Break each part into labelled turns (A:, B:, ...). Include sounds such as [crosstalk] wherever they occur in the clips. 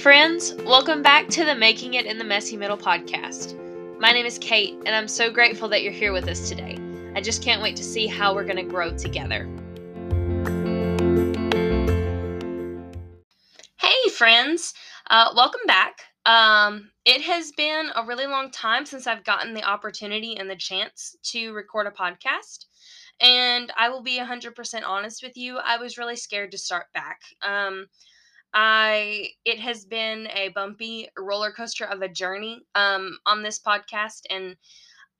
A: friends. Welcome back to the Making It in the Messy Middle podcast. My name is Kate, and I'm so grateful that you're here with us today. I just can't wait to see how we're going to grow together. Hey, friends. Uh, welcome back. Um, it has been a really long time since I've gotten the opportunity and the chance to record a podcast. And I will be 100% honest with you, I was really scared to start back. Um, I it has been a bumpy roller coaster of a journey um, on this podcast, and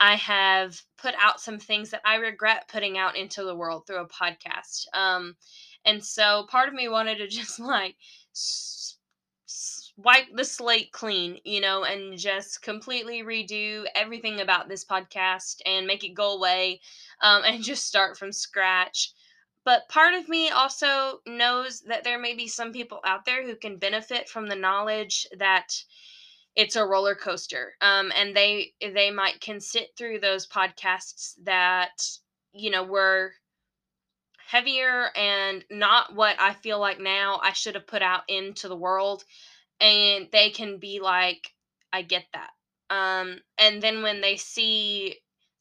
A: I have put out some things that I regret putting out into the world through a podcast. Um, and so part of me wanted to [laughs] just like wipe the slate clean, you know, and just completely redo everything about this podcast and make it go away um, and just start from scratch but part of me also knows that there may be some people out there who can benefit from the knowledge that it's a roller coaster um, and they they might can sit through those podcasts that you know were heavier and not what i feel like now i should have put out into the world and they can be like i get that. Um, and then when they see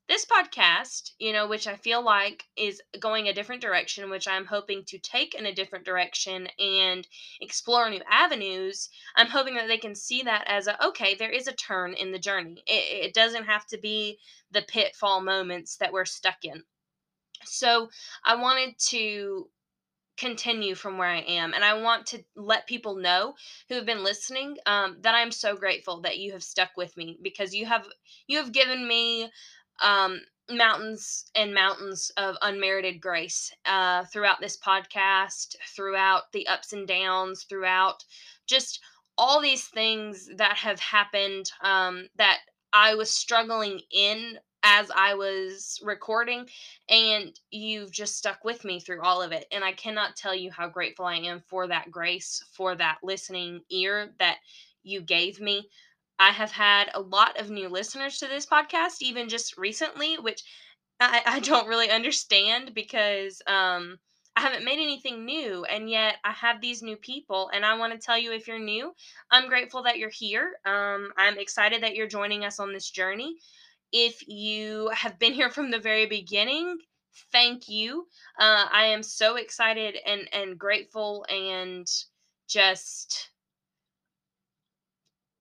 A: this podcast, you know, which I feel like is going a different direction, which I'm hoping to take in a different direction and explore new avenues, I'm hoping that they can see that as a okay, there is a turn in the journey. It, it doesn't have to be the pitfall moments that we're stuck in. So I wanted to continue from where I am. And I want to let people know who have been listening um, that I'm so grateful that you have stuck with me because you have you have given me um, mountains and mountains of unmerited grace uh, throughout this podcast, throughout the ups and downs, throughout just all these things that have happened um, that I was struggling in as I was recording, and you've just stuck with me through all of it. And I cannot tell you how grateful I am for that grace, for that listening ear that you gave me. I have had a lot of new listeners to this podcast, even just recently, which I, I don't really understand because um, I haven't made anything new, and yet I have these new people. And I want to tell you if you're new, I'm grateful that you're here. Um, I'm excited that you're joining us on this journey. If you have been here from the very beginning, thank you. Uh, I am so excited and, and grateful and just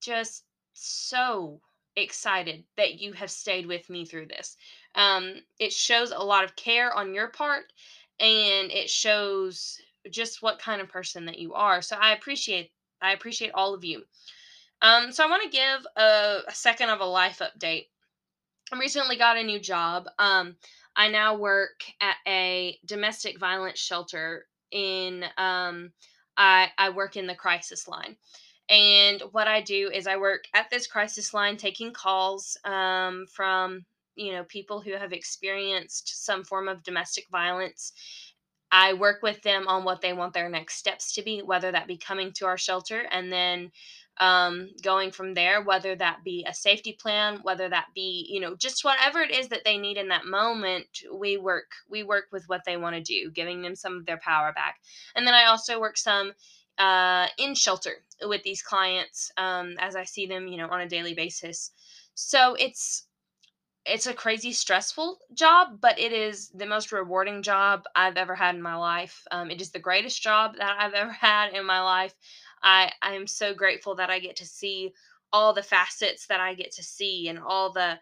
A: just so excited that you have stayed with me through this. Um, it shows a lot of care on your part and it shows just what kind of person that you are. So I appreciate I appreciate all of you. Um, so I want to give a, a, second of a life update. I recently got a new job. Um, I now work at a domestic violence shelter in um, I, I work in the crisis line. And what I do is I work at this crisis line taking calls um, from, you know, people who have experienced some form of domestic violence. I work with them on what they want their next steps to be, whether that be coming to our shelter and then um, going from there, whether that be a safety plan, whether that be, you know, just whatever it is that they need in that moment, we work, we work with what they want to do, giving them some of their power back. And then I also work some uh, in shelter with these clients um, as I see them, you know, on a daily basis. So it's it's a crazy stressful job, but it is the most rewarding job I've ever had in my life. Um, it is the greatest job that I've ever had in my life. I I am so grateful that I get to see all the facets that I get to see and all the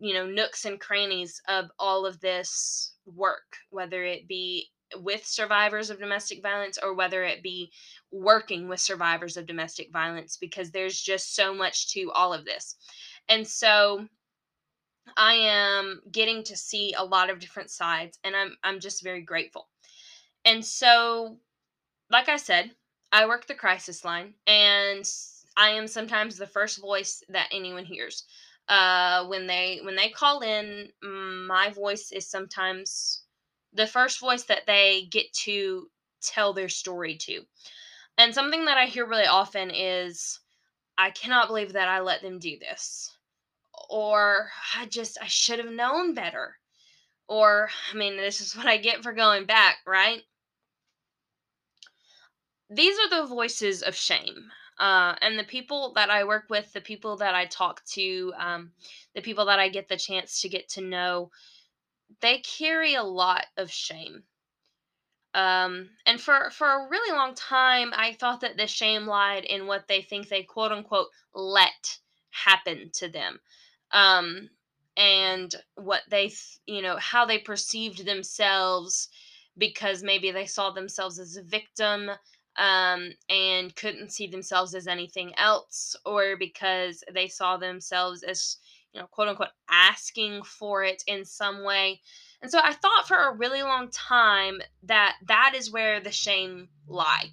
A: you know nooks and crannies of all of this work, whether it be with survivors of domestic violence or whether it be working with survivors of domestic violence because there's just so much to all of this. And so I am getting to see a lot of different sides and I'm I'm just very grateful. And so like I said, I work the crisis line and I am sometimes the first voice that anyone hears. Uh, when they when they call in, my voice is sometimes the first voice that they get to tell their story to. And something that I hear really often is, I cannot believe that I let them do this. Or I just, I should have known better. Or, I mean, this is [laughs] what I get for going back, right? These are the voices of shame. Uh, and the people that I work with, the people that I talk to, um, the people that I get the chance to get to know, they carry a lot of shame. Um, and for for a really long time, I thought that the shame lied in what they think they quote unquote let happen to them, um, and what they th- you know how they perceived themselves because maybe they saw themselves as a victim um, and couldn't see themselves as anything else, or because they saw themselves as you know quote unquote asking for it in some way. And so I thought for a really long time that that is where the shame lie.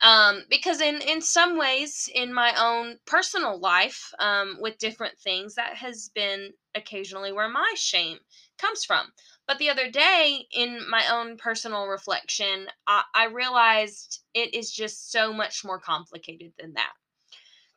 A: Um, because in in some ways in my own personal life um, with different things that has been occasionally where my shame comes from. But the other day in my own personal reflection I, I realized it is just so much more complicated than that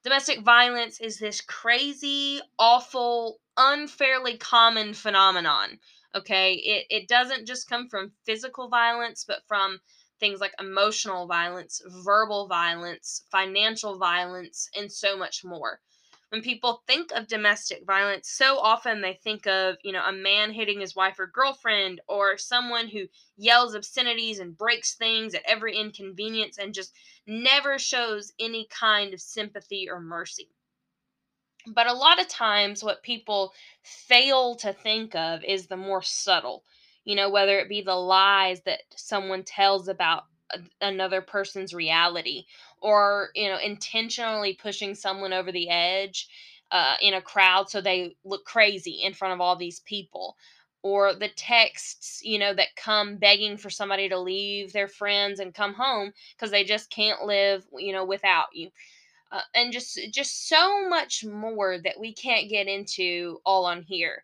A: domestic violence is this crazy awful unfairly common phenomenon okay? It, it doesn't just come from physical violence but from things like emotional violence verbal violence financial violence and so much more when people think of domestic violence so often they think of you know a man hitting his wife or girlfriend or someone who yells obscenities and breaks things at every inconvenience and just never shows any kind of sympathy or mercy. But a lot of times, what people fail to think of is the more subtle, you know, whether it be the lies that someone tells about another person's reality or, you know, intentionally pushing someone over the edge uh, in a crowd so they look crazy in front of all these people. Or the texts, you know, that come begging for somebody to leave their friends and come home because they just can't live, you know, without you uh, and just just so much more that we can't get into all on here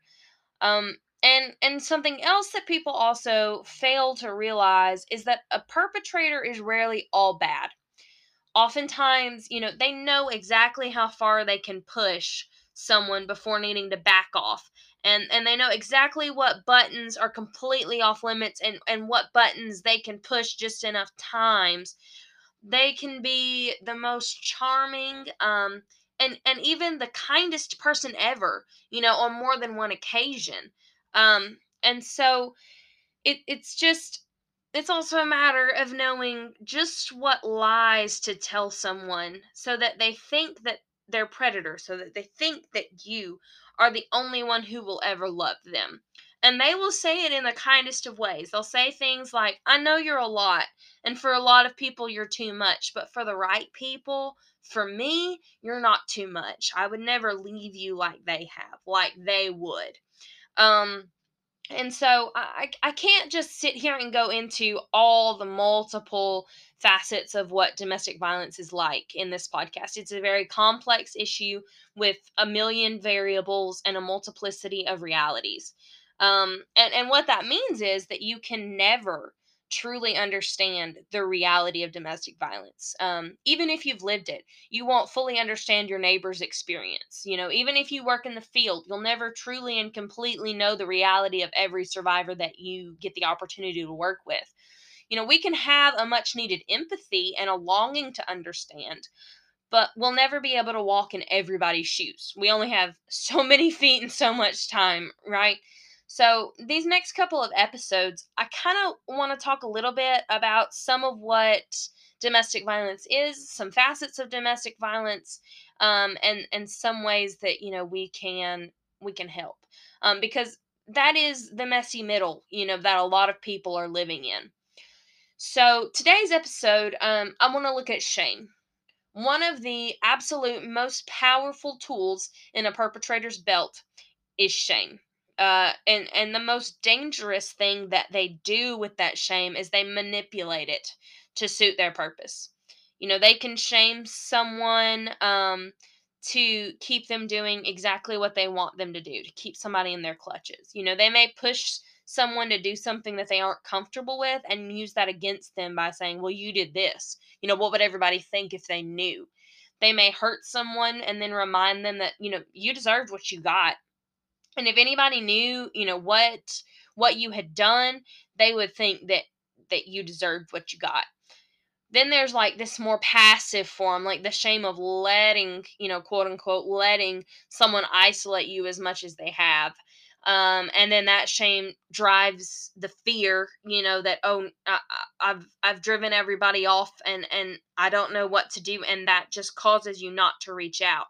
A: um and and something else that people also fail to realize is that a perpetrator is rarely all bad oftentimes you know they know exactly how far they can push someone before needing to back off and and they know exactly what buttons are completely off limits and and what buttons they can push just enough times. They can be the most charming um and and even the kindest person ever you know on more than one occasion. Um and so it it's just it's also a matter of knowing just what lies to tell someone so that they think that they're predator so that they think that you are the only one who will ever love them. And they will say it in the kindest of ways. They'll say things like i know you're a lot and for a lot of people you're too much but for the right people for me you're not too much. I would never leave you like they have like they would. Um and so I, I can't just sit here and go into all the multiple facets of what domestic violence is like in this podcast. It's a very complex issue with a million variables and a multiplicity of realities. Um, and, and what that means is that you can never truly understand the reality of domestic violence. Um, even if you've lived it, you won't fully understand your neighbor's experience. You know, even if you work in the field, you'll never truly and completely know the reality of every survivor that you get the opportunity to work with. You know, we can have a much needed empathy and a longing to understand, but we'll never be able to walk in everybody's shoes. We only have so many [laughs] feet and so much time, right? So, these next couple of episodes, I kind of want to talk a little bit about some of what domestic violence is, some facets of domestic violence, um, and and some ways that you know we can we can help, um, because that is the messy middle, you know, that a lot of people are living in. So today's episode, um, I want to look at shame. One of the absolute most powerful tools in a perpetrator's belt is shame. Uh, and and the most dangerous thing that they do with that shame is they manipulate it to suit their purpose. You know, they can shame someone um, to keep them doing exactly what they want them to do, to keep somebody in their clutches. You know, they may push someone to do something that they aren't comfortable with and use that against them by saying, "Well, you did this." You know, what would everybody think if they knew? They may hurt someone and then remind them that, you know, you deserved what you got and if anybody knew you know what what you had done they would think that that you deserved what you got then there's like this more passive form, like the shame of letting, you know, quote unquote, letting someone isolate you as much as they have. Um, and then that shame drives the fear, you know, that oh, I, I've I've driven everybody off, and and I don't know what to do, and that just causes you not to reach out.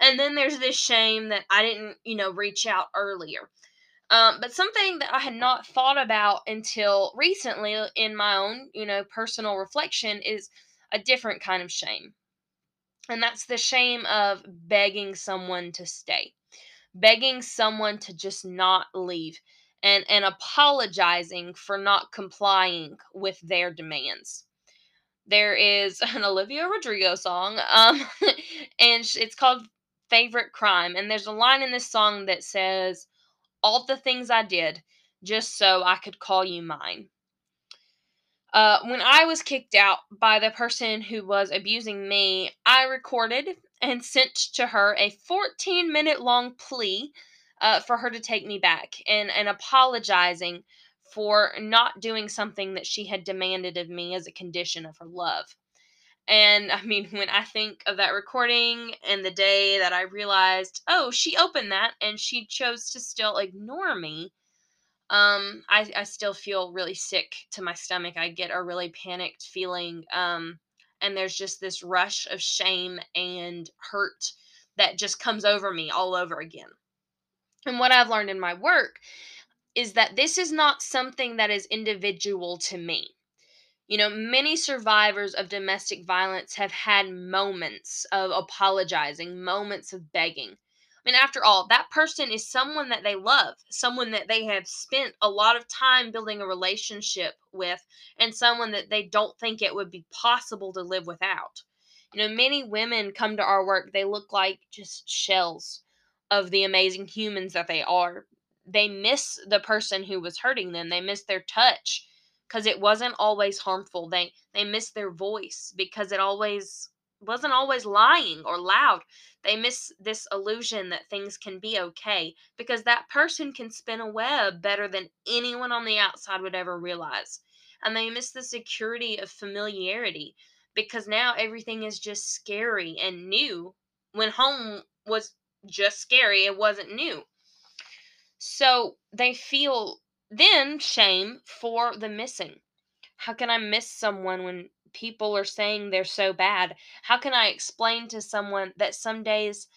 A: And then there's this shame that I didn't, you know, reach out earlier. Um, but something that I had not thought about until recently in my own, you know, personal reflection is a different kind of shame. And that's the shame of begging someone to stay, begging someone to just not leave, and, and apologizing for not complying with their demands. There is [laughs] an Olivia Rodrigo song, um, [laughs] and it's called Favorite Crime. And there's a line in this song that says, all the things I did just so I could call you mine. Uh, when I was kicked out by the person who was abusing me, I recorded and sent to her a 14 minute long plea uh, for her to take me back and, and apologizing for not doing something that she had demanded of me as a condition of her love. And I mean, when I think of that recording and the day that I realized, oh, she opened that and she chose to still ignore me, um, I, I still feel really sick to my stomach. I get a really panicked feeling. Um, and there's just this rush of shame and hurt that just comes over me all over again. And what I've learned in my work is that this is not something that is individual to me you know, many survivors of domestic violence have had moments of apologizing, moments of begging. I mean, after all, that person is someone that they love, someone that they have spent a lot of time building a relationship with, and someone that they don't think it would be possible to live without. You know, many women come to our work, they look like just shells of the amazing humans that they are. They miss the person who was hurting them, they miss their touch because it wasn't always harmful. They they missed their voice because it always wasn't always lying or loud. They miss this illusion that things can be okay because that person can spin a web better than anyone on the outside would ever realize. And they miss the security of familiarity because now everything is just scary and new when home was just scary, it wasn't new. So they feel then shame for the missing. How can I miss someone when people are saying they're so bad? How can I explain to someone that some days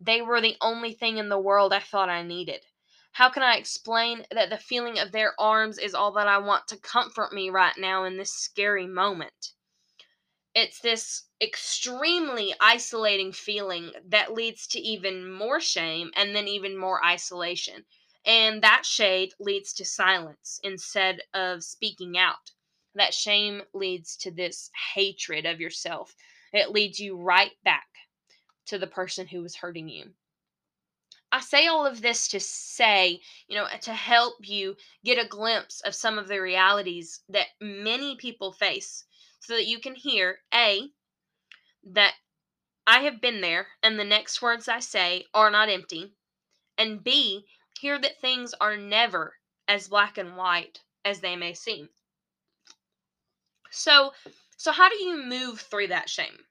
A: they were the only thing in the world I thought I needed? How can I explain that the feeling of their arms is all that I want to comfort me right now in this scary moment? It's this extremely isolating feeling that leads to even more shame and then even more isolation. And that shade leads to silence instead of speaking out. That shame leads to this hatred of yourself. It leads you right back to the person who was hurting you. I say all of this to say, you know, to help you get a glimpse of some of the realities that many people face so that you can hear A, that I have been there and the next words I say are not empty, and B, hear that things are never as black and white as they may seem. So, so how do you move through that shame?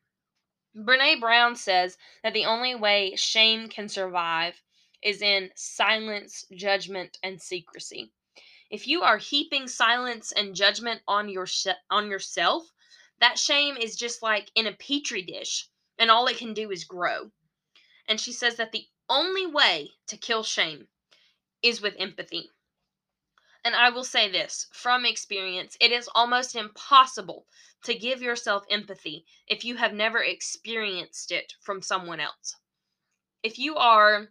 A: Brene Brown says that the only way shame can survive is in silence, judgment, and secrecy. If you are heaping silence and judgment on your on yourself, that shame is just like in a petri dish, and all it can do is grow. And she says that the only way to kill shame is with empathy. And I will say this from experience, it is almost impossible to give yourself empathy if you have never experienced it from someone else. If you are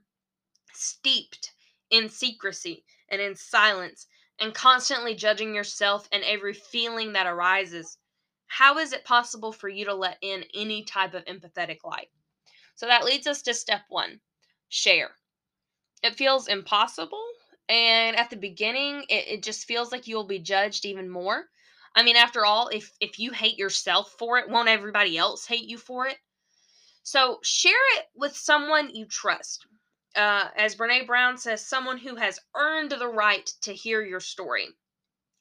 A: steeped in secrecy and in silence and constantly judging yourself and every feeling that arises, how is it possible for you to let in any type of empathetic light? So that leads us to step one share it feels impossible. And at the beginning, it, it just feels like you'll be judged even more. I mean, after all, if if you hate yourself for it, won't everybody else hate you for it? So share it with someone you trust. Uh, as Brene Brown says, someone who has earned the right to hear your story.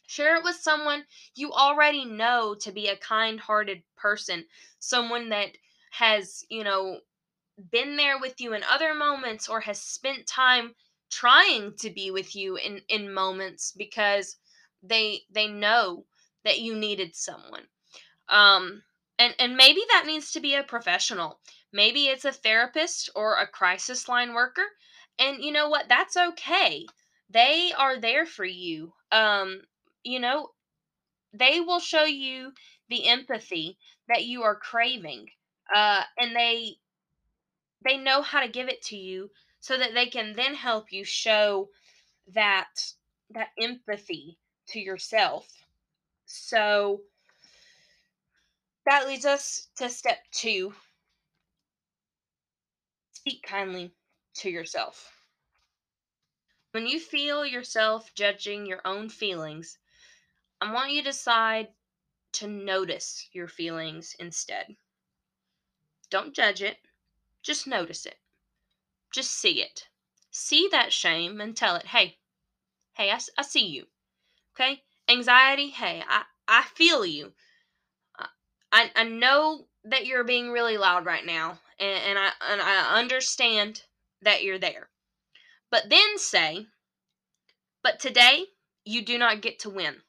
A: Share it with someone you already know to be a kind hearted person, someone that has, you know, been there with you in other moments or has spent time trying to be with you in in moments because they they know that you needed someone. Um and and maybe that needs to be a professional. Maybe it's a therapist or a crisis line worker. And you know what? That's okay. They are there for you. Um you know they will show you the empathy that you are craving uh and they they know how to give it to you so that they can then help you show that that empathy to yourself. So that leads us to step 2 speak kindly to yourself. When you feel yourself judging your own feelings i want you to decide to notice your feelings instead. Don't judge it just notice it just see it see that shame and tell it hey hey i, I see you Okay? Anxiety, hey, I, I feel you. Uh, I, I know that you're being really loud right now, and, and I and I understand that you're there. But then say, but today you do not get to win.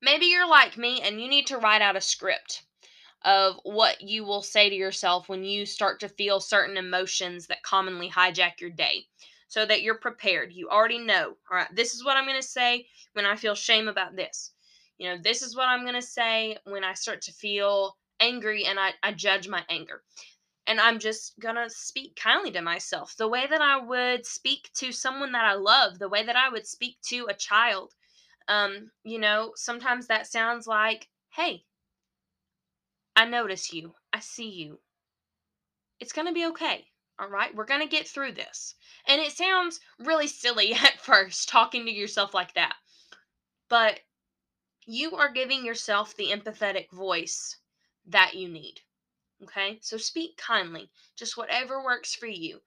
A: Maybe you're like me and you need to write out a script of what you will say to yourself when you start to feel certain emotions that commonly hijack your day so that you're prepared. You already know, all right, this is what I'm going to say when I feel shame about this. You know, this is what I'm going to say when I start to feel angry and I, I judge my anger. And I'm just going to speak kindly to myself the way that I would speak to someone that I love, the way that I would speak to a child. Um, you know, sometimes that sounds like, hey, I notice you. I see you. It's going to be okay. All right. We're going to get through this. And it sounds really silly [laughs] at first talking to yourself like that. But you are giving yourself the empathetic voice that you need. Okay. So speak kindly. Just whatever works for you.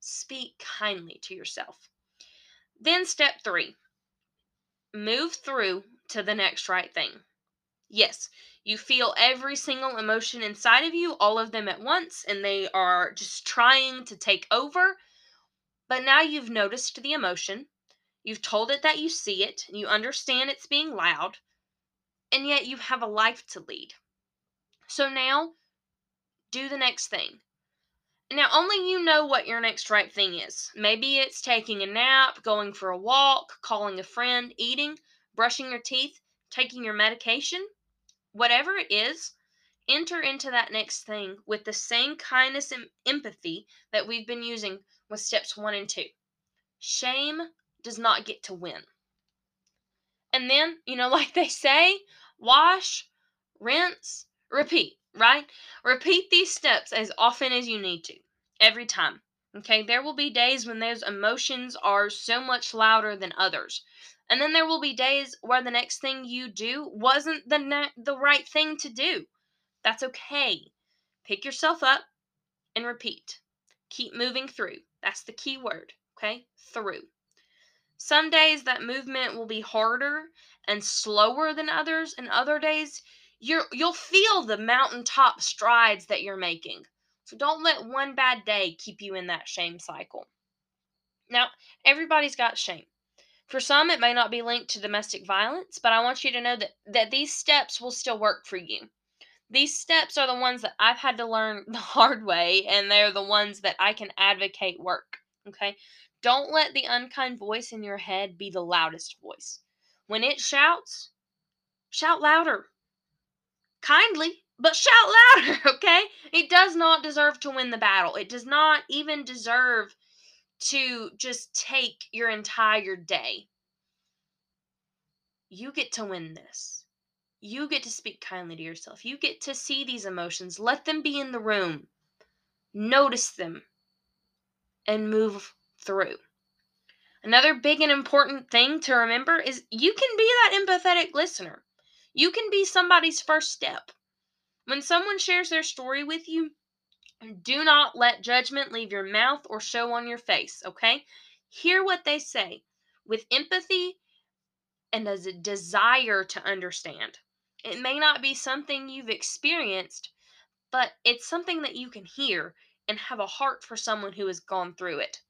A: Speak kindly to yourself. Then, step three move through to the next right thing. Yes, you feel every single emotion inside of you, all of them at once, and they are just trying to take over. But now you've noticed the emotion. You've told it that you see it, you understand it's being loud, and yet you have a life to lead. So now, do the next thing. Now, only you know what your next right thing is. Maybe it's taking a nap, going for a walk, calling a friend, eating, brushing your teeth, taking your medication whatever it is, enter into that next thing with the same kindness and empathy that we've been using with steps one and two. Shame does not get to win. And then, you know, [laughs] like they say, wash, rinse, repeat, right? Repeat these steps as often as you need to, every time. Okay, there will be days when those emotions are so much louder than others. And then there will be days where the next thing you do wasn't the the right thing to do. That's okay. Pick yourself up and repeat. Keep moving through. That's the key word, okay? Through. Some days that movement will be harder and slower than others, and other days you're you'll feel the mountaintop strides that you're making. So don't let one bad day keep you in that shame cycle. Now, everybody's got shame. For some, it may not be linked to domestic violence, but I want you to know that, that these steps will still work for you. These steps are the ones that I've had to learn [laughs] the hard way, and they're the ones that I can advocate work. Okay? Don't let the unkind voice in your head be the loudest voice. When it shouts, shout louder. Kindly, but shout louder, [laughs] okay? It does not deserve to win the battle. It does not even deserve to just take your entire day. You get to win this. You get to speak kindly to yourself. You get to see these emotions. Let them be in the room. Notice them and move through. Another big and important thing to remember is you can be that empathetic listener. You can be somebody's first step. When someone shares their story with you, do not let judgment leave your mouth or show on your face, okay? Hear what they say. With empathy, and as a desire to understand. It may not be something you've experienced, but it's something that you can hear and have a heart for someone who has gone through it.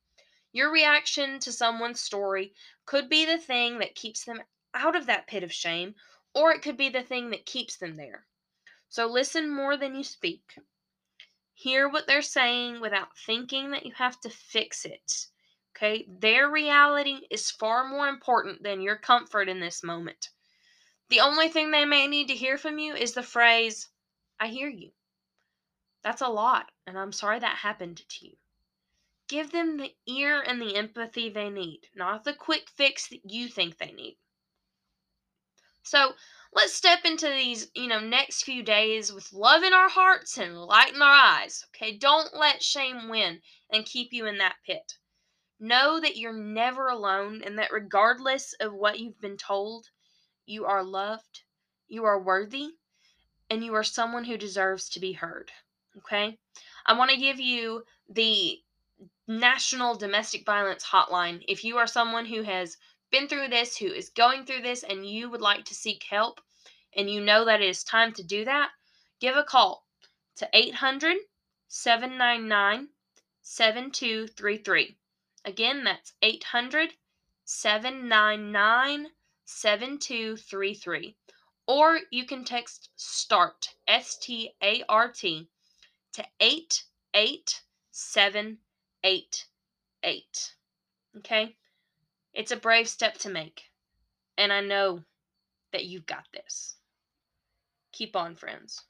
A: Your reaction to someone's story could be the thing that keeps them out of that pit of shame, or it could be the thing that keeps them there. So listen more than you speak. Hear what they're saying without thinking that you have to fix it. Okay? Their reality is far more important than your comfort in this moment. The only thing they may need to hear from you is the phrase, I hear you. That's a lot, and I'm sorry that happened to you. Give them the ear and the empathy they need, not the quick fix that you think they need. So let's step into these, you know, next few days with love in our hearts and light in our eyes. Okay, don't let shame win and keep you in that pit. Know that you're never alone and that regardless of what you've been told, you are loved, you are worthy, and you are someone who deserves to be heard. Okay? I want to give you the National Domestic Violence Hotline. If you are someone who has been through this, who is going through this, and you would like to seek help, and you know that it is time to do that, give a call to 800 799 7233. Again, that's 800 799 7233. Or you can text START, S T A R T, to 88788. Okay? It's a brave step to make. And I know that you've got this. Keep on, friends.